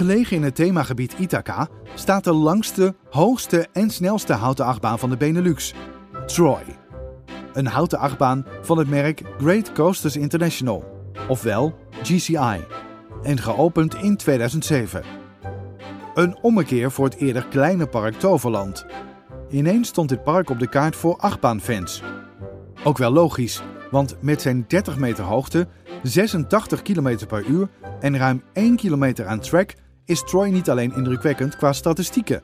Gelegen in het themagebied Ithaca staat de langste, hoogste en snelste houten achtbaan van de Benelux, Troy. Een houten achtbaan van het merk Great Coasters International, ofwel GCI, en geopend in 2007. Een ommekeer voor het eerder kleine park Toverland. Ineens stond dit park op de kaart voor achtbaanfans. Ook wel logisch, want met zijn 30 meter hoogte, 86 km per uur en ruim 1 kilometer aan track is Troy niet alleen indrukwekkend qua statistieken.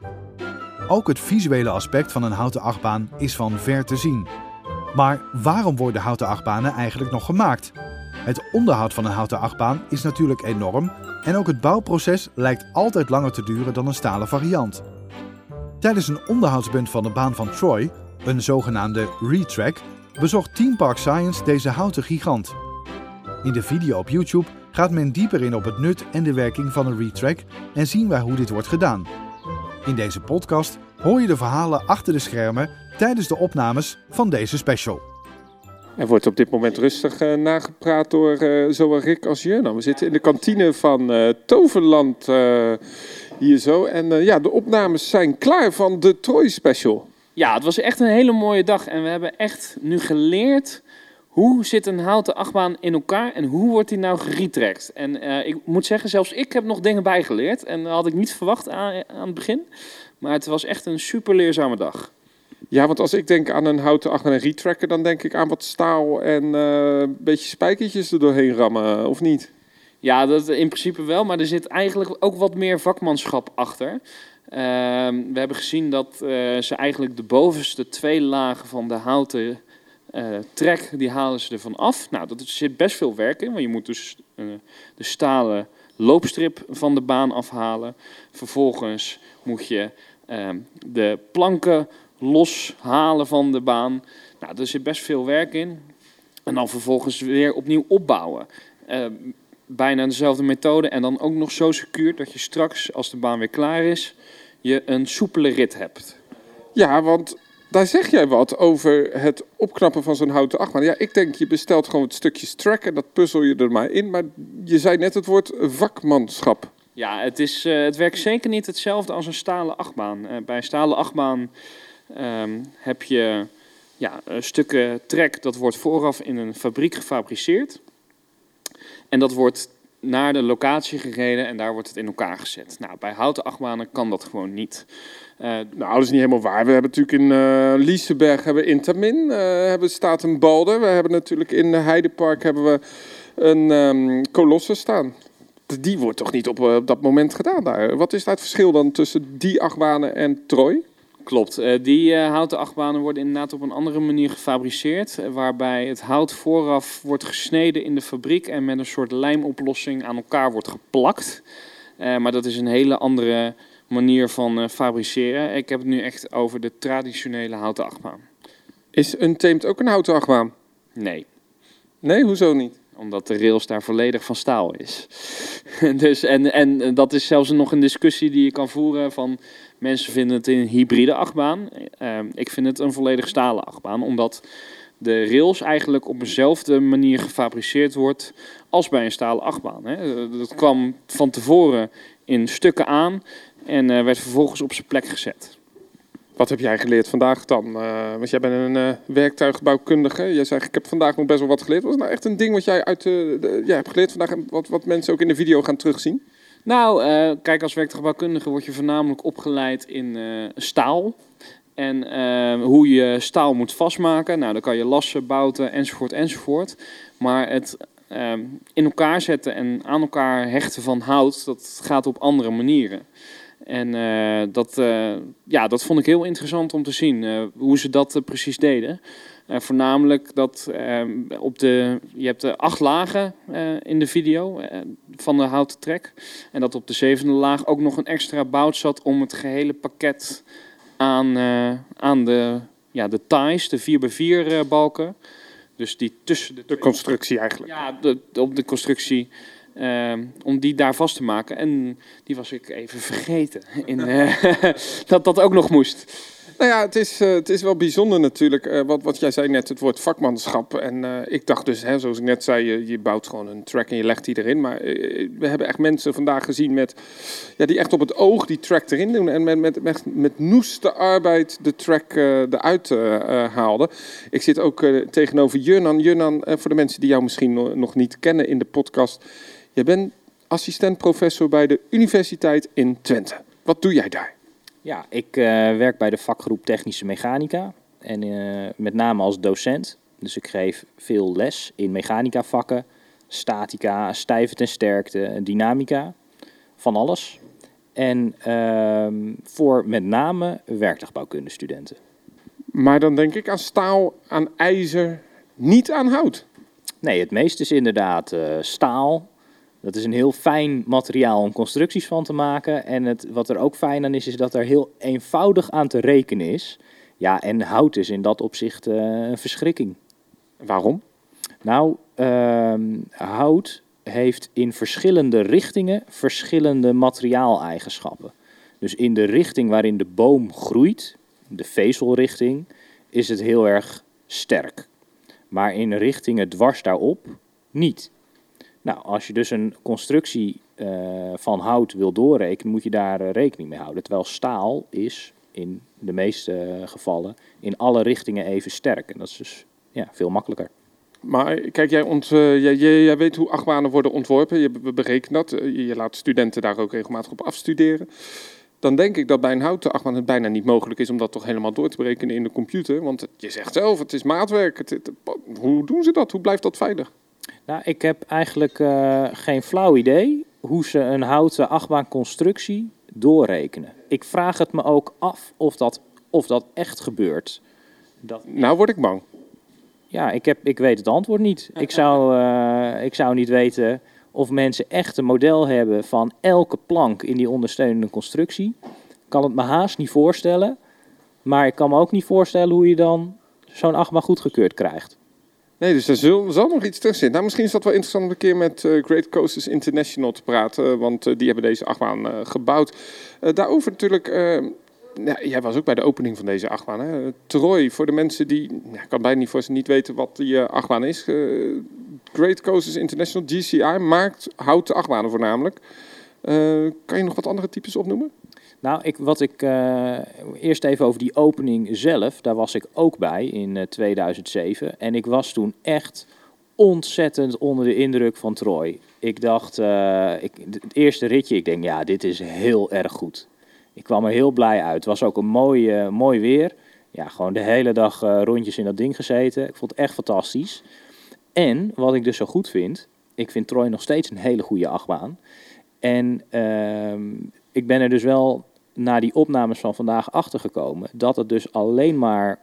Ook het visuele aspect van een houten achtbaan is van ver te zien. Maar waarom worden houten achtbanen eigenlijk nog gemaakt? Het onderhoud van een houten achtbaan is natuurlijk enorm en ook het bouwproces lijkt altijd langer te duren dan een stalen variant. Tijdens een onderhoudsbund van de baan van Troy, een zogenaamde retrack, bezocht Team Park Science deze houten gigant. In de video op YouTube gaat men dieper in op het nut en de werking van een retrack en zien wij hoe dit wordt gedaan. In deze podcast hoor je de verhalen achter de schermen tijdens de opnames van deze special. Er wordt op dit moment rustig uh, nagepraat door uh, zowel Rick als Jurna. We zitten in de kantine van uh, Toverland hier zo. En ja, de opnames zijn klaar van de Troy Special. Ja, het was echt een hele mooie dag. En we hebben echt nu geleerd hoe zit een houten achtbaan in elkaar en hoe wordt die nou geretrackt? En uh, ik moet zeggen, zelfs ik heb nog dingen bijgeleerd. En dat had ik niet verwacht aan, aan het begin. Maar het was echt een super leerzame dag. Ja, want als ik denk aan een houten achtbaan en retracker, dan denk ik aan wat staal en uh, een beetje spijkertjes er doorheen rammen, of niet? Ja, dat in principe wel, maar er zit eigenlijk ook wat meer vakmanschap achter. Uh, we hebben gezien dat uh, ze eigenlijk de bovenste twee lagen van de houten uh, trek, die halen ze ervan af. Nou, dat zit best veel werk in, want je moet dus uh, de stalen loopstrip van de baan afhalen. Vervolgens moet je uh, de planken loshalen van de baan. Nou, er zit best veel werk in. En dan vervolgens weer opnieuw opbouwen. bijna dezelfde methode en dan ook nog zo secuur dat je straks, als de baan weer klaar is, je een soepele rit hebt. Ja, want daar zeg jij wat over het opknappen van zo'n houten achtbaan. Ja, ik denk je bestelt gewoon het stukjes track en dat puzzel je er maar in. Maar je zei net het woord vakmanschap. Ja, het, is, uh, het werkt zeker niet hetzelfde als een stalen achtbaan. Uh, bij een stalen achtbaan um, heb je ja, stukken track dat wordt vooraf in een fabriek gefabriceerd. En dat wordt naar de locatie gereden en daar wordt het in elkaar gezet. Nou, bij houten achtbanen kan dat gewoon niet. Uh, nou, dat is niet helemaal waar. We hebben natuurlijk in uh, Liseberg hebben we Intamin, uh, hebben staat een Balder. We hebben natuurlijk in Heidepark hebben we een um, Colossus staan. Die wordt toch niet op, op dat moment gedaan daar. Wat is daar het verschil dan tussen die achtbanen en Troy? Klopt. Uh, die uh, houten achtbanen worden inderdaad op een andere manier gefabriceerd. Uh, waarbij het hout vooraf wordt gesneden in de fabriek en met een soort lijmoplossing aan elkaar wordt geplakt. maar dat is een hele andere manier van fabriceren. Ik heb het nu echt over de traditionele houten achtbaan. Is een teemt ook een houten achtbaan? Nee. Nee, hoezo niet? Omdat de rails daar volledig van staal is. dus, en, en dat is zelfs nog een discussie die je kan voeren van Mensen vinden het een hybride achtbaan. Uh, ik vind het een volledig stalen achtbaan, omdat de rails eigenlijk op dezelfde manier gefabriceerd wordt als bij een stalen achtbaan. Hè. Dat kwam van tevoren in stukken aan en uh, werd vervolgens op zijn plek gezet. Wat heb jij geleerd vandaag dan? Uh, want jij bent een uh, werktuigbouwkundige. Jij zei, ik heb vandaag nog best wel wat geleerd. Was nou echt een ding wat jij uit de, de, hebt geleerd vandaag en wat, wat mensen ook in de video gaan terugzien? Nou, kijk, als werktuigbouwkundige word je voornamelijk opgeleid in staal. En hoe je staal moet vastmaken. Nou, dan kan je lassen, bouten, enzovoort, enzovoort. Maar het in elkaar zetten en aan elkaar hechten van hout, dat gaat op andere manieren. En dat, ja, dat vond ik heel interessant om te zien, hoe ze dat precies deden. Voornamelijk dat uh, op de, je hebt de acht lagen in de video van de houten trek. En dat op de zevende laag ook nog een extra bout zat om het gehele pakket aan, aan de, ja, de ties, de 4x4 balken. Dus die tussen de, de constructie eigenlijk. Ja, de, op de constructie. Om die daar vast te maken. En die was ik even vergeten. In, dat dat ook nog moest. Nou ja, het is, uh, het is wel bijzonder natuurlijk. Uh, wat, wat jij zei net, het woord vakmanschap. En ik dacht dus, hè, zoals ik net zei, je, je, bouwt gewoon een track en je legt die erin. Maar we hebben echt mensen vandaag gezien met, ja, die echt op het oog die track erin doen. En met, met, met, met noeste arbeid de track eruit haalden. Ik zit ook tegenover Jurnan. Jurnan, voor de mensen die jou misschien nog niet kennen in de podcast. Je bent assistent-professor bij de Universiteit in Twente. Wat doe jij daar? Ja, ik uh, werk bij de vakgroep Technische Mechanica en uh, met name als docent. Dus ik geef veel les in mechanica vakken, statica, stijfheid en sterkte, dynamica, van alles. En uh, voor met name werktuigbouwkunde studenten. Maar dan denk ik aan staal, aan ijzer, niet aan hout. Nee, het meeste is inderdaad uh, staal, dat is een heel fijn materiaal om constructies van te maken. En het, wat er ook fijn aan is, is dat er heel eenvoudig aan te rekenen is. Ja, en hout is in dat opzicht uh, een verschrikking. Waarom? Nou, uh, hout heeft in verschillende richtingen verschillende materiaaleigenschappen. Dus in de richting waarin de boom groeit, de vezelrichting, is het heel erg sterk. Maar in richtingen dwars daarop niet. Nou, als je dus een constructie uh, van hout wil doorrekenen, moet je daar uh, rekening mee houden. Terwijl staal is in de meeste gevallen in alle richtingen even sterk. En dat is dus ja, veel makkelijker. Maar kijk, jij, jij, weet hoe achtbanen worden ontworpen. Je berekent dat. Je laat studenten daar ook regelmatig op afstuderen. Dan denk ik dat bij een houten achtbaan het bijna niet mogelijk is om dat toch helemaal door te berekenen in de computer. Want je zegt zelf, het is maatwerk. Hoe doen ze dat? Hoe blijft dat veilig? Nou, ik heb eigenlijk uh, geen flauw idee hoe ze een houten achtbaanconstructie doorrekenen. Ik vraag het me ook af of dat, of dat echt gebeurt. Dat... Nou word ik bang. Ja, ik, heb, ik weet het antwoord niet. Ik zou, uh, ik zou niet weten of mensen echt een model hebben van elke plank in die ondersteunende constructie. Ik kan het me haast niet voorstellen. Maar ik kan me ook niet voorstellen hoe je dan zo'n achtbaan goedgekeurd krijgt. Nee, dus er zal, nog iets tussen zitten. Nou, misschien is dat wel interessant om een keer met uh, Great Coasters International te praten. Want uh, die hebben deze achtbaan uh, gebouwd. daarover natuurlijk... Ja, jij was ook bij de opening van deze achtbaan. Hè? Troy, voor de mensen die... Ik kan bijna niet, voor ze niet weten wat die achtbaan is. Great Coasters International, GCI, maakt houten achtbanen voornamelijk. kan je nog wat andere types opnoemen? Nou, ik, wat ik uh, eerst even over die opening zelf, daar was ik ook bij in uh, 2007. En ik was toen echt ontzettend onder de indruk van Troy. Ik dacht, uh, ik, het eerste ritje, ik denk, ja, dit is heel erg goed. Ik kwam er heel blij uit. Het was ook een mooi, mooi weer. Ja, gewoon de hele dag rondjes in dat ding gezeten. Ik vond het echt fantastisch. En wat ik dus zo goed vind, ik vind Troy nog steeds een hele goede achtbaan. En ehm, ik ben er dus wel na die opnames van vandaag achtergekomen dat het dus alleen maar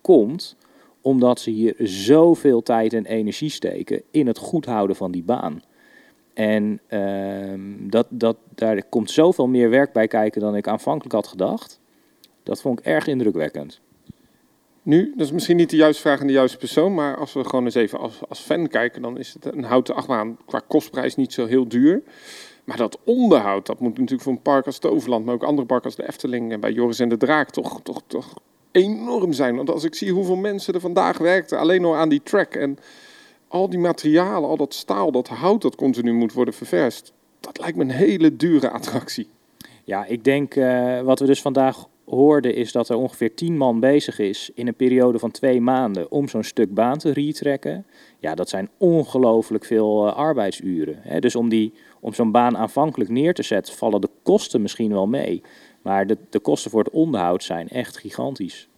komt omdat ze hier zoveel tijd en energie steken in het goed houden van die baan. En uh, dat, dat, daar komt zoveel meer werk bij kijken dan ik aanvankelijk had gedacht. Dat vond ik erg indrukwekkend. Nu, dat is misschien niet de juiste vraag aan de juiste persoon, maar als we gewoon eens even als, als fan kijken, dan is het een houten achtbaan qua kostprijs niet zo heel duur. Maar dat onderhoud, dat moet natuurlijk voor een park als Toverland, maar ook andere parken als de Efteling en bij Joris en de Draak toch, toch, toch enorm zijn. Want als ik zie hoeveel mensen er vandaag werkten, alleen nog aan die track en al die materialen, al dat staal, dat hout dat continu moet worden ververst, dat lijkt me een hele dure attractie. Ja, ik denk uh, wat we dus vandaag hoorden is dat er ongeveer tien man bezig is in een periode van twee maanden om zo'n stuk baan te retrekken. Ja, dat zijn ongelooflijk veel uh, arbeidsuren. Hè. Dus om, die, om zo'n baan aanvankelijk neer te zetten, vallen de kosten misschien wel mee. Maar de, de kosten voor het onderhoud zijn echt gigantisch.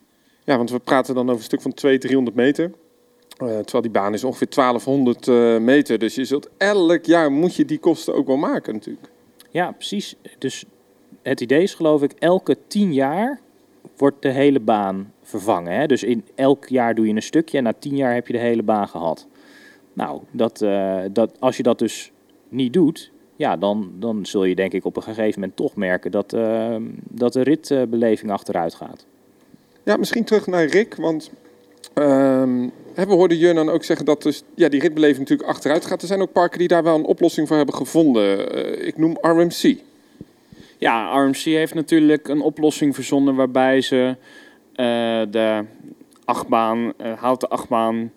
Ja, want we praten dan over een stuk van 200, 300 meter. Uh, terwijl die baan is ongeveer 1200 uh, meter. Dus je zult elk jaar moet je die kosten ook wel maken natuurlijk. Ja, precies. Dus het idee is geloof ik, elke tien jaar wordt de hele baan vervangen. Hè? Dus in elk jaar doe je een stukje en na tien jaar heb je de hele baan gehad. Nou, dat, uh, dat, als je dat dus niet doet, ja, dan, dan zul je denk ik op een gegeven moment toch merken dat, uh, dat de ritbeleving achteruit gaat. Ja, misschien terug naar Rick, want uh, we hoorden Jurnan ook zeggen dat dus, ja, die ritbeleving natuurlijk achteruit gaat. Er zijn ook parken die daar wel een oplossing voor hebben gevonden. Uh, ik noem RMC. Ja, RMC heeft natuurlijk een oplossing verzonnen waarbij ze eh, de achtbaan, uh, houten achtbaan,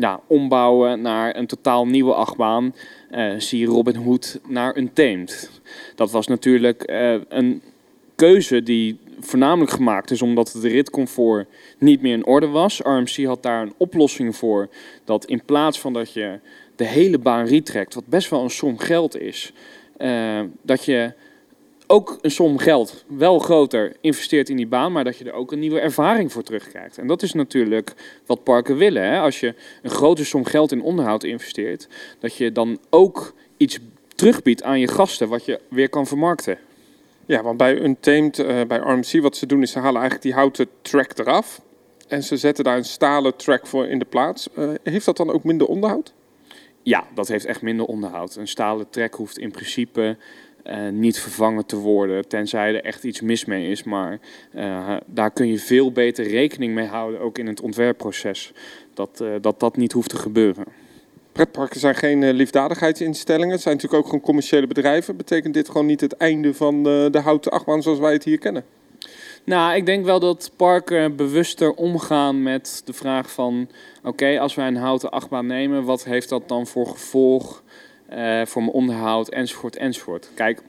ja, ombouwen naar een totaal nieuwe achtbaan. Uh, zie Robin Hood naar Untamed. Dat was natuurlijk een keuze die voornamelijk gemaakt is omdat het ritcomfort niet meer in orde was. RMC had daar een oplossing voor dat in plaats van dat je de hele baan retrekt, wat best wel een som geld is, dat je ook een som geld, wel groter, investeert in die baan, maar dat je er ook een nieuwe ervaring voor terugkrijgt. En dat is natuurlijk wat parken willen. Hè? Als je een grote som geld in onderhoud investeert, dat je dan ook iets terugbiedt aan je gasten, wat je weer kan vermarkten. Ja, want bij Untamed, uh, bij RMC, wat ze doen is ze halen eigenlijk die houten track eraf. En ze zetten daar een stalen track voor in de plaats. Uh, heeft dat dan ook minder onderhoud? Ja, dat heeft echt minder onderhoud. Een stalen track hoeft in principe uh, niet vervangen te worden, tenzij er echt iets mis mee is. Maar uh, daar kun je veel beter rekening mee houden, ook in het ontwerpproces, dat uh, dat, dat niet hoeft te gebeuren. Pretparken zijn geen liefdadigheidsinstellingen, het zijn natuurlijk ook gewoon commerciële bedrijven. Betekent dit gewoon niet het einde van de, de houten achtbaan zoals wij het hier kennen? Nou, ik denk wel dat parken bewuster omgaan met de vraag van... oké, als wij een houten achtbaan nemen, wat heeft dat dan voor gevolg voor mijn onderhoud, enzovoort, enzovoort. Kijk,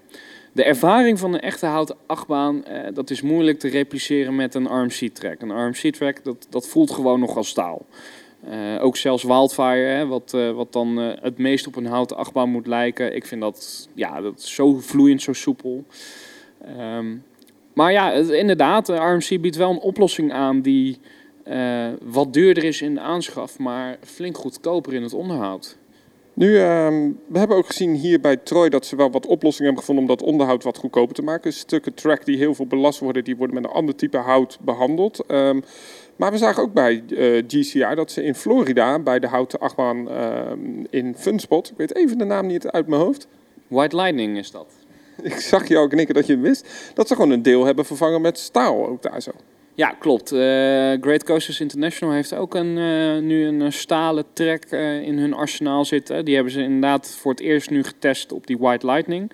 de ervaring van een echte houten achtbaan, uh, dat is moeilijk te repliceren met een RMC-track. Een RMC-track, dat, dat voelt gewoon nog als staal. Uh, ook zelfs Wildfire, hè, wat, wat dan het meest op een houten achtbaan moet lijken. Ik vind dat, ja, dat zo vloeiend, zo soepel. Um, maar ja, het, inderdaad, RMC biedt wel een oplossing aan die wat duurder is in de aanschaf, maar flink goedkoper in het onderhoud. Nu, uh, we hebben ook gezien hier bij Troy dat ze wel wat oplossingen hebben gevonden om dat onderhoud wat goedkoper te maken. Stukken track die heel veel belast worden, die worden met een ander type hout behandeld. Um, maar we zagen ook bij uh, eh, GCI dat ze in Florida, bij de houten achtbaan uh, in Funspot, ik weet even de naam niet uit mijn hoofd. White Lightning is dat. ik zag jou knikken dat je het wist. Dat ze gewoon een deel hebben vervangen met staal ook daar zo. Ja, klopt. Uh, Great Coasters International heeft ook een, uh, nu een stalen track uh, in hun arsenaal zitten. Die hebben ze inderdaad voor het eerst nu getest op die White Lightning.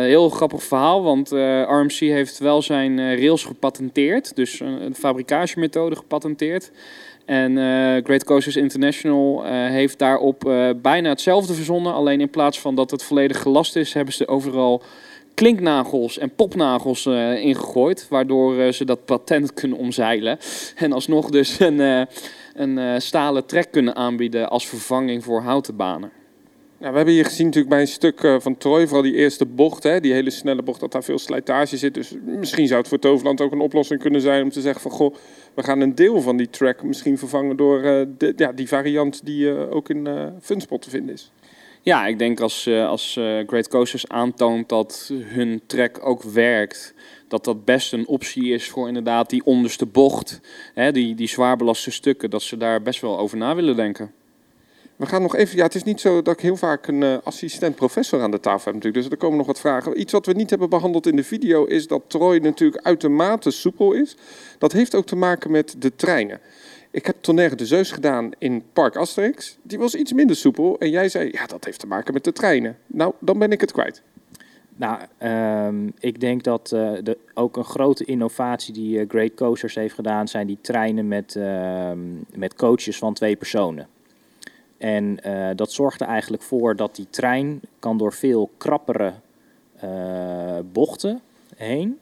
heel grappig verhaal, want RMC heeft wel zijn rails gepatenteerd. Dus een fabrikagemethode gepatenteerd. En Great Coasters International heeft daarop bijna hetzelfde verzonnen. Alleen in plaats van dat het volledig gelast is, hebben ze overal klinknagels en popnagels uh, ingegooid. Waardoor uh, ze dat patent kunnen omzeilen. En alsnog dus een, uh, een stalen trek kunnen aanbieden als vervanging voor houten banen. We hebben hier gezien natuurlijk bij een stuk van Troy, vooral die eerste bocht, hè, die hele snelle bocht, dat daar veel slijtage zit. Dus misschien zou het voor Toverland ook een oplossing kunnen zijn om te zeggen van, goh, we gaan een deel van die track misschien vervangen door ja, die variant die ook in Funspot te vinden is. Ja, ik denk als, uh, als uh, Great Coasters aantoont dat hun track ook werkt, dat dat best een optie is voor inderdaad die onderste bocht, hè, die, die zwaar belaste stukken, dat ze daar best wel over na willen denken. We gaan nog even, ja, het is niet zo dat ik heel vaak een uh, assistent-professor aan de tafel heb natuurlijk, dus er komen nog wat vragen. Iets wat we niet hebben behandeld in de video is dat Troy natuurlijk uitermate soepel is. Dat heeft ook te maken met de treinen. Ik heb Tonnerre de Zeus gedaan in Park Asterix. Die was iets minder soepel. En jij zei, ja, dat heeft te maken met de treinen. Nou, dan ben ik het kwijt. Nou, um, ik denk dat uh, de, ook een grote innovatie die uh, Great Coasters heeft gedaan, zijn die treinen met, uh, met coaches van twee personen. En uh, dat zorgt er eigenlijk voor dat die trein kan door veel krappere bochten heen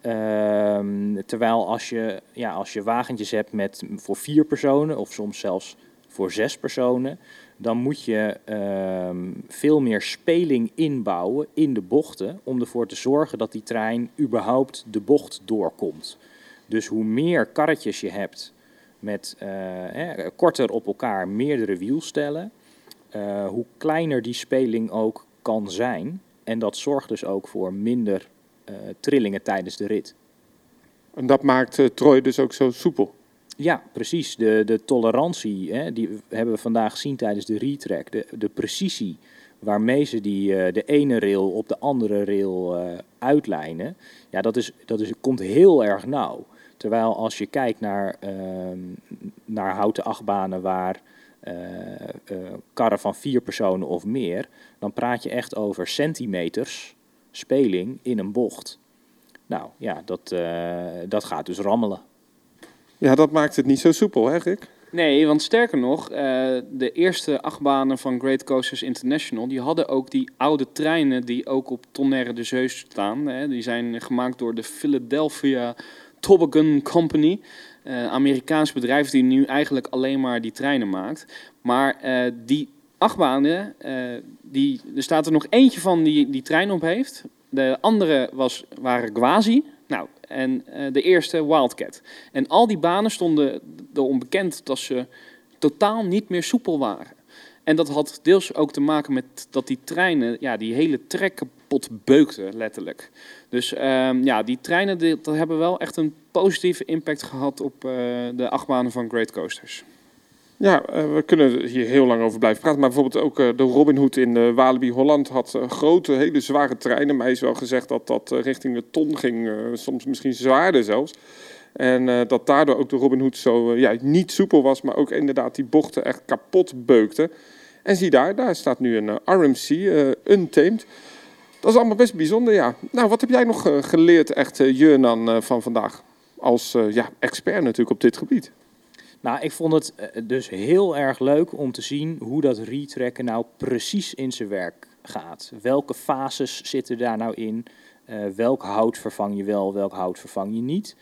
Ehm, terwijl als je, ja, als je wagentjes hebt met, voor vier personen of soms zelfs voor zes personen, dan moet je ehm, veel meer speling inbouwen in de bochten om ervoor te zorgen dat die trein überhaupt de bocht doorkomt. Dus hoe meer karretjes je hebt met eh, korter op elkaar meerdere wielstellen, uh, hoe kleiner die speling ook kan zijn. En dat zorgt dus ook voor minder trillingen tijdens de rit. En dat maakt uh, Troy dus ook zo soepel? Ja, precies. De, de tolerantie, hè, die hebben we vandaag gezien tijdens de retrack. De, de precisie waarmee ze die, uh, de ene rail op de andere rail uh, uitlijnen, ja, dat, is, dat is, komt heel erg nauw. Terwijl als je kijkt naar, uh, naar houten achtbanen waar karren van vier personen of meer, dan praat je echt over centimeters speling in een bocht. Nou ja, dat, uh, dat gaat dus rammelen. Ja, dat maakt het niet zo soepel, hè Rick? Nee, want sterker nog, eh, de eerste achtbanen van Great Coasters International, die hadden ook die oude treinen die ook op Tonnerre de Zeus staan. Hè. Die zijn gemaakt door de Philadelphia Toboggan Company. Uh, Amerikaans bedrijf die nu eigenlijk alleen maar die treinen maakt. Maar uh, die achtbanen, die, er staat er nog eentje van die die trein op heeft. De andere was, waren Gwazi. Nou, en uh, de eerste Wildcat. En al die banen stonden er onbekend dat ze totaal niet meer soepel waren. En dat had deels ook te maken met dat die treinen, ja, die hele trek kapot beukten, letterlijk. Dus uh, ja, die treinen dat hebben wel echt een positieve impact gehad op uh, de achtbanen van Great Coasters. Ja, uh, we kunnen hier heel lang over blijven praten. Maar bijvoorbeeld ook uh, de Robin Hood in uh, Walibi Holland had grote, hele zware treinen. Mij is wel gezegd dat dat richting de ton ging, soms misschien zwaarder zelfs. En dat daardoor ook de Robin Hood zo ja, niet soepel was, maar ook inderdaad die bochten echt kapot beukte. En zie daar, daar staat nu een RMC, Untamed. Dat is allemaal best bijzonder, ja. Nou, wat heb jij nog geleerd, echt, Jurnan, van vandaag? Als ja, expert natuurlijk op dit gebied. Nou, ik vond het dus heel erg leuk om te zien hoe dat retracken nou precies in zijn werk gaat. Welke fases zitten daar nou in? Uh, welk hout vervang je wel, welk hout vervang je niet?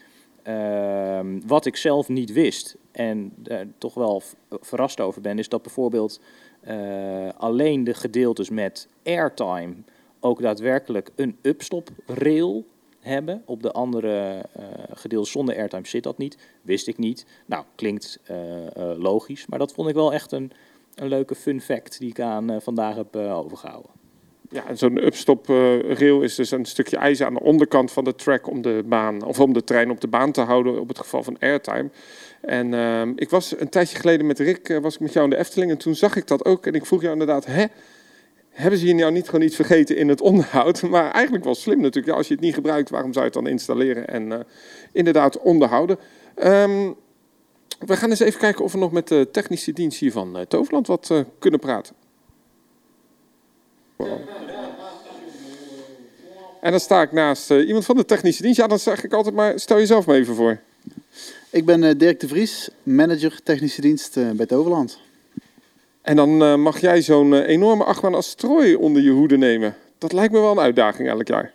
Uh, wat ik zelf niet wist en er toch wel verrast over ben, is dat bijvoorbeeld uh, alleen de gedeeltes met airtime ook daadwerkelijk een upstop rail hebben. Op de andere uh, gedeelten zonder airtime zit dat niet. Wist ik niet. Nou, klinkt uh, uh, logisch. Maar dat vond ik wel echt een, een leuke fun fact die ik aan vandaag heb overgehouden. Ja, zo'n upstop rail is dus een stukje ijzer aan de onderkant van de track om de baan of om de trein op de baan te houden op het geval van airtime. En ehm, ik was een tijdje geleden met Rick, was ik met jou in de Efteling en toen zag ik dat ook en ik vroeg jou inderdaad, hè, hebben ze hier nou niet gewoon iets vergeten in het onderhoud? Maar eigenlijk wel slim natuurlijk. Ja, als je het niet gebruikt, waarom zou je het dan installeren en uh, inderdaad onderhouden? Um, we gaan eens even kijken of we nog met de technische dienst hier van uh, Toverland wat uh, kunnen praten. En dan sta ik naast iemand van de technische dienst. Ja, dan zeg ik altijd maar, stel jezelf maar even voor. Ik ben Dirk de Vries, manager technische dienst bij Toverland. En dan uh, mag jij zo'n uh, enorme achtbaan als Troy onder je hoede nemen. Dat lijkt me wel een uitdaging elk jaar.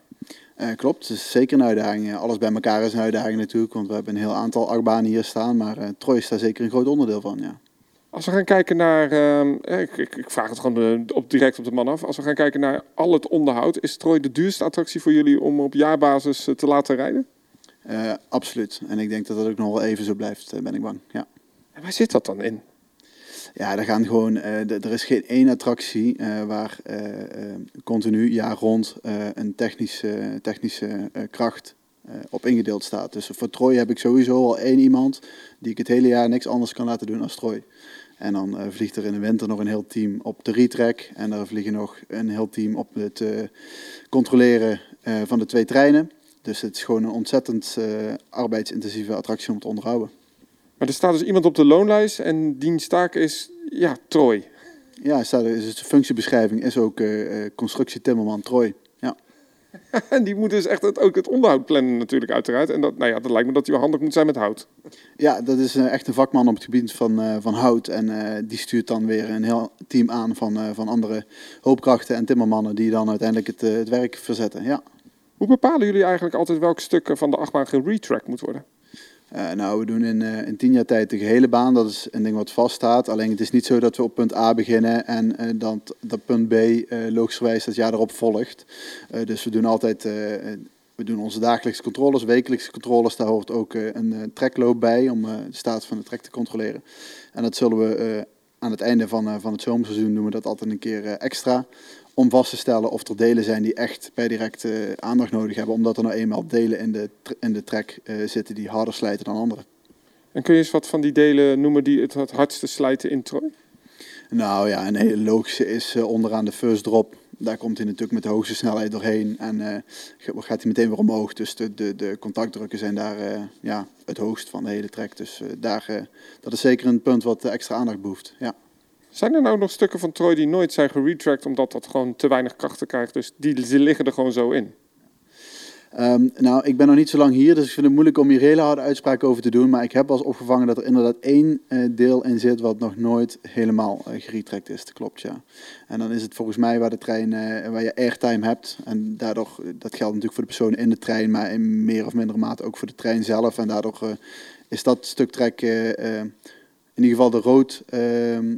Uh, klopt, het is zeker een uitdaging. Alles bij elkaar is een uitdaging natuurlijk, want we hebben een heel aantal achtbanen hier staan. Maar Troy is daar zeker een groot onderdeel van, ja. Als we gaan kijken naar, ehm, ik, ik, ik, vraag het gewoon op, direct op de man af. Als we gaan kijken naar al het onderhoud, is Troy de duurste attractie voor jullie om op jaarbasis te laten rijden? absoluut. En ik denk dat dat ook nog wel even zo blijft, ben ik bang. Ja. En waar zit dat dan in? Ja, er gaan gewoon, uh, er is geen één attractie uh, waar uh, continu jaar rond een technische, technische kracht op ingedeeld staat. Dus voor Troy heb ik sowieso al één iemand die ik het hele jaar niks anders kan laten doen als Troy. En dan vliegt er in de winter nog een heel team op de retrack. En er vliegen nog een heel team op het controleren van de twee treinen. Dus het is gewoon een ontzettend arbeidsintensieve attractie om te onderhouden. Maar er staat dus iemand op de loonlijst en die taak is, ja, Troy. Ja, staat, dus de functiebeschrijving is ook uh, constructie Timmerman Troy. Ja. en die moet dus echt het, ook het onderhoud plannen natuurlijk uiteraard. En dat, nou ja, dat lijkt me dat hij wel handig moet zijn met hout. Ja, dat is uh, echt een vakman op het gebied van, uh, van hout. En die stuurt dan weer een heel team aan van, van andere hoopkrachten en timmermannen die dan uiteindelijk het, het werk verzetten. Ja. Hoe bepalen jullie eigenlijk altijd welk stuk van de achtbaan geretracked moet worden? Uh, nou, we doen in, uh, in tien jaar tijd de gehele baan. Dat is een ding wat vaststaat. Alleen het is niet zo dat we op punt A beginnen en uh, dat, dat punt B logischerwijs dat jaar erop volgt. dus we doen altijd, we doen onze dagelijkse controles, wekelijkse controles. Daar hoort ook een trekloop bij om de staat van de trek te controleren. En dat zullen we aan het einde van, van het zomerseizoen doen we dat altijd een keer extra om vast te stellen of er delen zijn die echt per direct uh, aandacht nodig hebben, omdat er nou eenmaal delen in de, in de track uh, zitten die harder slijten dan andere. En kun je eens wat van die delen noemen die het, het hardste slijten in Troy? Nou ja, een hele logische is uh, onderaan de first drop. Daar komt hij natuurlijk met de hoogste snelheid doorheen en gaat hij meteen weer omhoog. Dus de, de, de contactdrukken zijn daar ja, het hoogst van de hele track. Dus daar, dat is zeker een punt wat extra aandacht behoeft. Ja. Zijn er nou nog stukken van Troy die nooit zijn geretracked omdat dat gewoon te weinig krachten krijgt? Dus die, die liggen er gewoon zo in? Ehm, nou, ik ben nog niet zo lang hier, dus ik vind het moeilijk om hier hele harde uitspraken over te doen. Maar ik heb eens opgevangen dat er inderdaad één eh, deel in zit wat nog nooit helemaal uh, is. Dat klopt, ja. En dan is het volgens mij waar de trein, uh, waar je airtime hebt. En daardoor, dat geldt natuurlijk voor de personen in de trein, maar in meer of mindere mate ook voor de trein zelf. En daardoor is dat stuk trek in ieder geval de rood, ehm,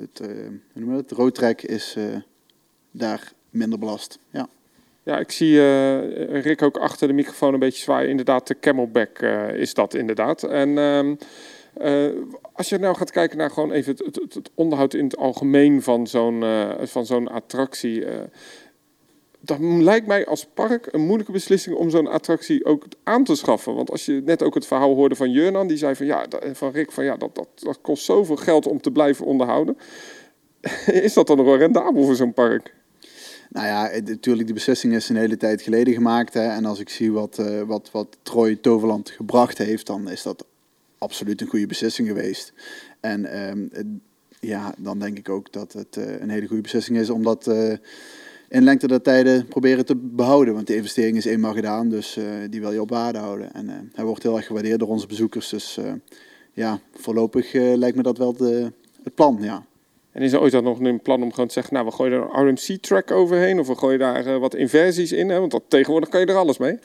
het, hoe noem je het? roodtrek is daar minder belast. Ja. Ja, ik zie Rick ook achter de microfoon een beetje zwaaien. Inderdaad, de camelback is dat inderdaad. En uh, als je nou gaat kijken naar gewoon even het, het, het onderhoud in het algemeen van zo'n van zo'n attractie. Dan lijkt mij als park een moeilijke beslissing om zo'n attractie ook aan te schaffen. Want als je net ook het verhaal hoorde van Jurnan, die zei van ja, van Rick, van ja, dat, dat, dat kost zoveel geld om te blijven onderhouden. is dat dan wel rendabel voor zo'n park? Nou ja, natuurlijk, die beslissing is een hele tijd geleden gemaakt. Hè. En als ik zie wat, uh, wat, wat Troy Toverland gebracht heeft, dan is dat absoluut een goede beslissing geweest. En um, ja, dan denk ik ook dat het uh, een hele goede beslissing is om dat uh, in lengte der tijden proberen te behouden. Want de investering is eenmaal gedaan, dus die wil je op waarde houden. En hij wordt heel erg gewaardeerd door onze bezoekers. Dus ja, voorlopig lijkt me dat wel de, het plan, ja. En is er ooit dan nog een plan om gewoon te zeggen, nou we gooien er een RMC-track overheen of we gooien daar wat inversies in? Hè? Want dat, tegenwoordig kan je er alles mee.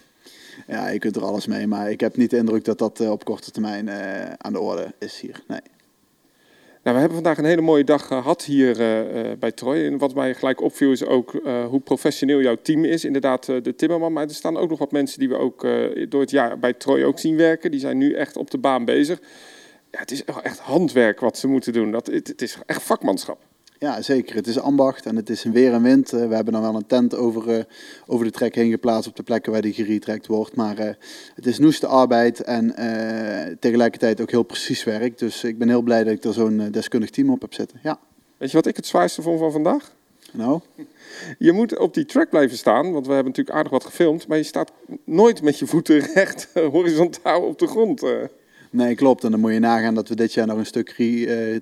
Ja, je kunt er alles mee, maar ik heb niet de indruk dat dat op korte termijn aan de orde is hier. Nee. Nou, we hebben vandaag een hele mooie dag gehad hier bij Troy. En wat mij gelijk opviel is ook hoe professioneel jouw team is. Inderdaad, de timmerman. Maar er staan ook nog wat mensen die we ook door het jaar bij Troy ook zien werken. Die zijn nu echt op de baan bezig ja, het is echt handwerk wat ze moeten doen. Dat, het is echt vakmanschap. Ja, zeker. Het is ambacht en het is een weer en wind. Uh, we hebben dan wel een tent over, uh, over de trek heen geplaatst op de plekken waar die geretrekt wordt. Maar uh, het is noeste arbeid en tegelijkertijd ook heel precies werk. Dus ik ben heel blij dat ik er zo'n deskundig team op heb zitten. Ja. Weet je wat ik het zwaarste vond van vandaag? Nou? Je moet op die track blijven staan, want we hebben natuurlijk aardig wat gefilmd. Maar je staat nooit met je voeten recht horizontaal op de grond. Nee, klopt. En dan moet je nagaan dat we dit jaar nog een stuk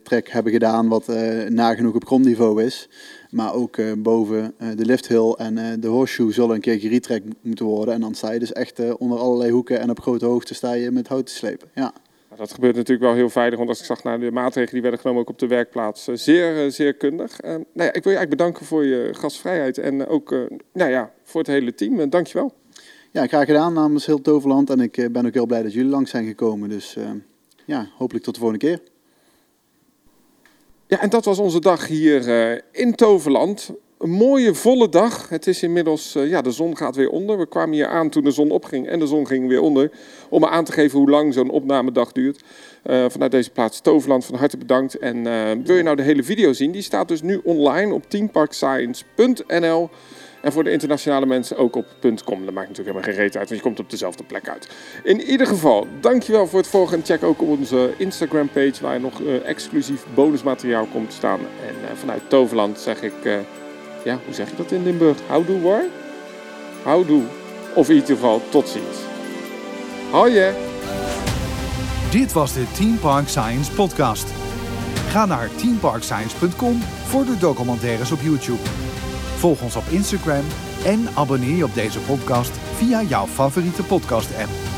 trek hebben gedaan wat uh, nagenoeg op grondniveau is. Maar ook uh, boven de lifthill en de horseshoe zullen een keer geretrek moeten worden. En dan sta je dus echt onder allerlei hoeken en op grote hoogte sta je met hout te slepen. Ja. Dat gebeurt natuurlijk wel heel veilig, want als ik zag naar de maatregelen die werden genomen ook op de werkplaats, zeer, zeer kundig. nou ja, ik wil je eigenlijk bedanken voor je gastvrijheid en ook nou ja, voor het hele team. Dankjewel. Ja, graag gedaan namens heel Toverland. En ik eh, ben ook heel blij dat jullie langs zijn gekomen. Dus uh, ja, hopelijk tot de volgende keer. Ja, en dat was onze dag hier uh, in Toverland. Een mooie volle dag. Het is inmiddels, ja, de zon gaat weer onder. We kwamen hier aan toen de zon opging en de zon ging weer onder. Om aan te geven hoe lang zo'n opnamedag duurt. vanuit deze plaats Toverland van harte bedankt. En wil je nou de hele video zien? Die staat dus nu online op teamparkscience.nl. En voor de internationale mensen ook op .com. Dat maakt natuurlijk helemaal geen reet uit, want je komt op dezelfde plek uit. In ieder geval, dankjewel voor het volgen. En check ook onze Instagram page waar nog uh, exclusief bonusmateriaal komt staan. En uh, vanuit Toverland zeg ik, uh, ja, hoe zeg je dat in Limburg? Houdoe hoor? Houdoe. Of in ieder geval, tot ziens. Hoi Dit was de Team Park Science podcast. Ga naar teamparkscience.com voor de documentaires op YouTube. Volg ons op Instagram en abonneer je op deze podcast via jouw favoriete podcast-app.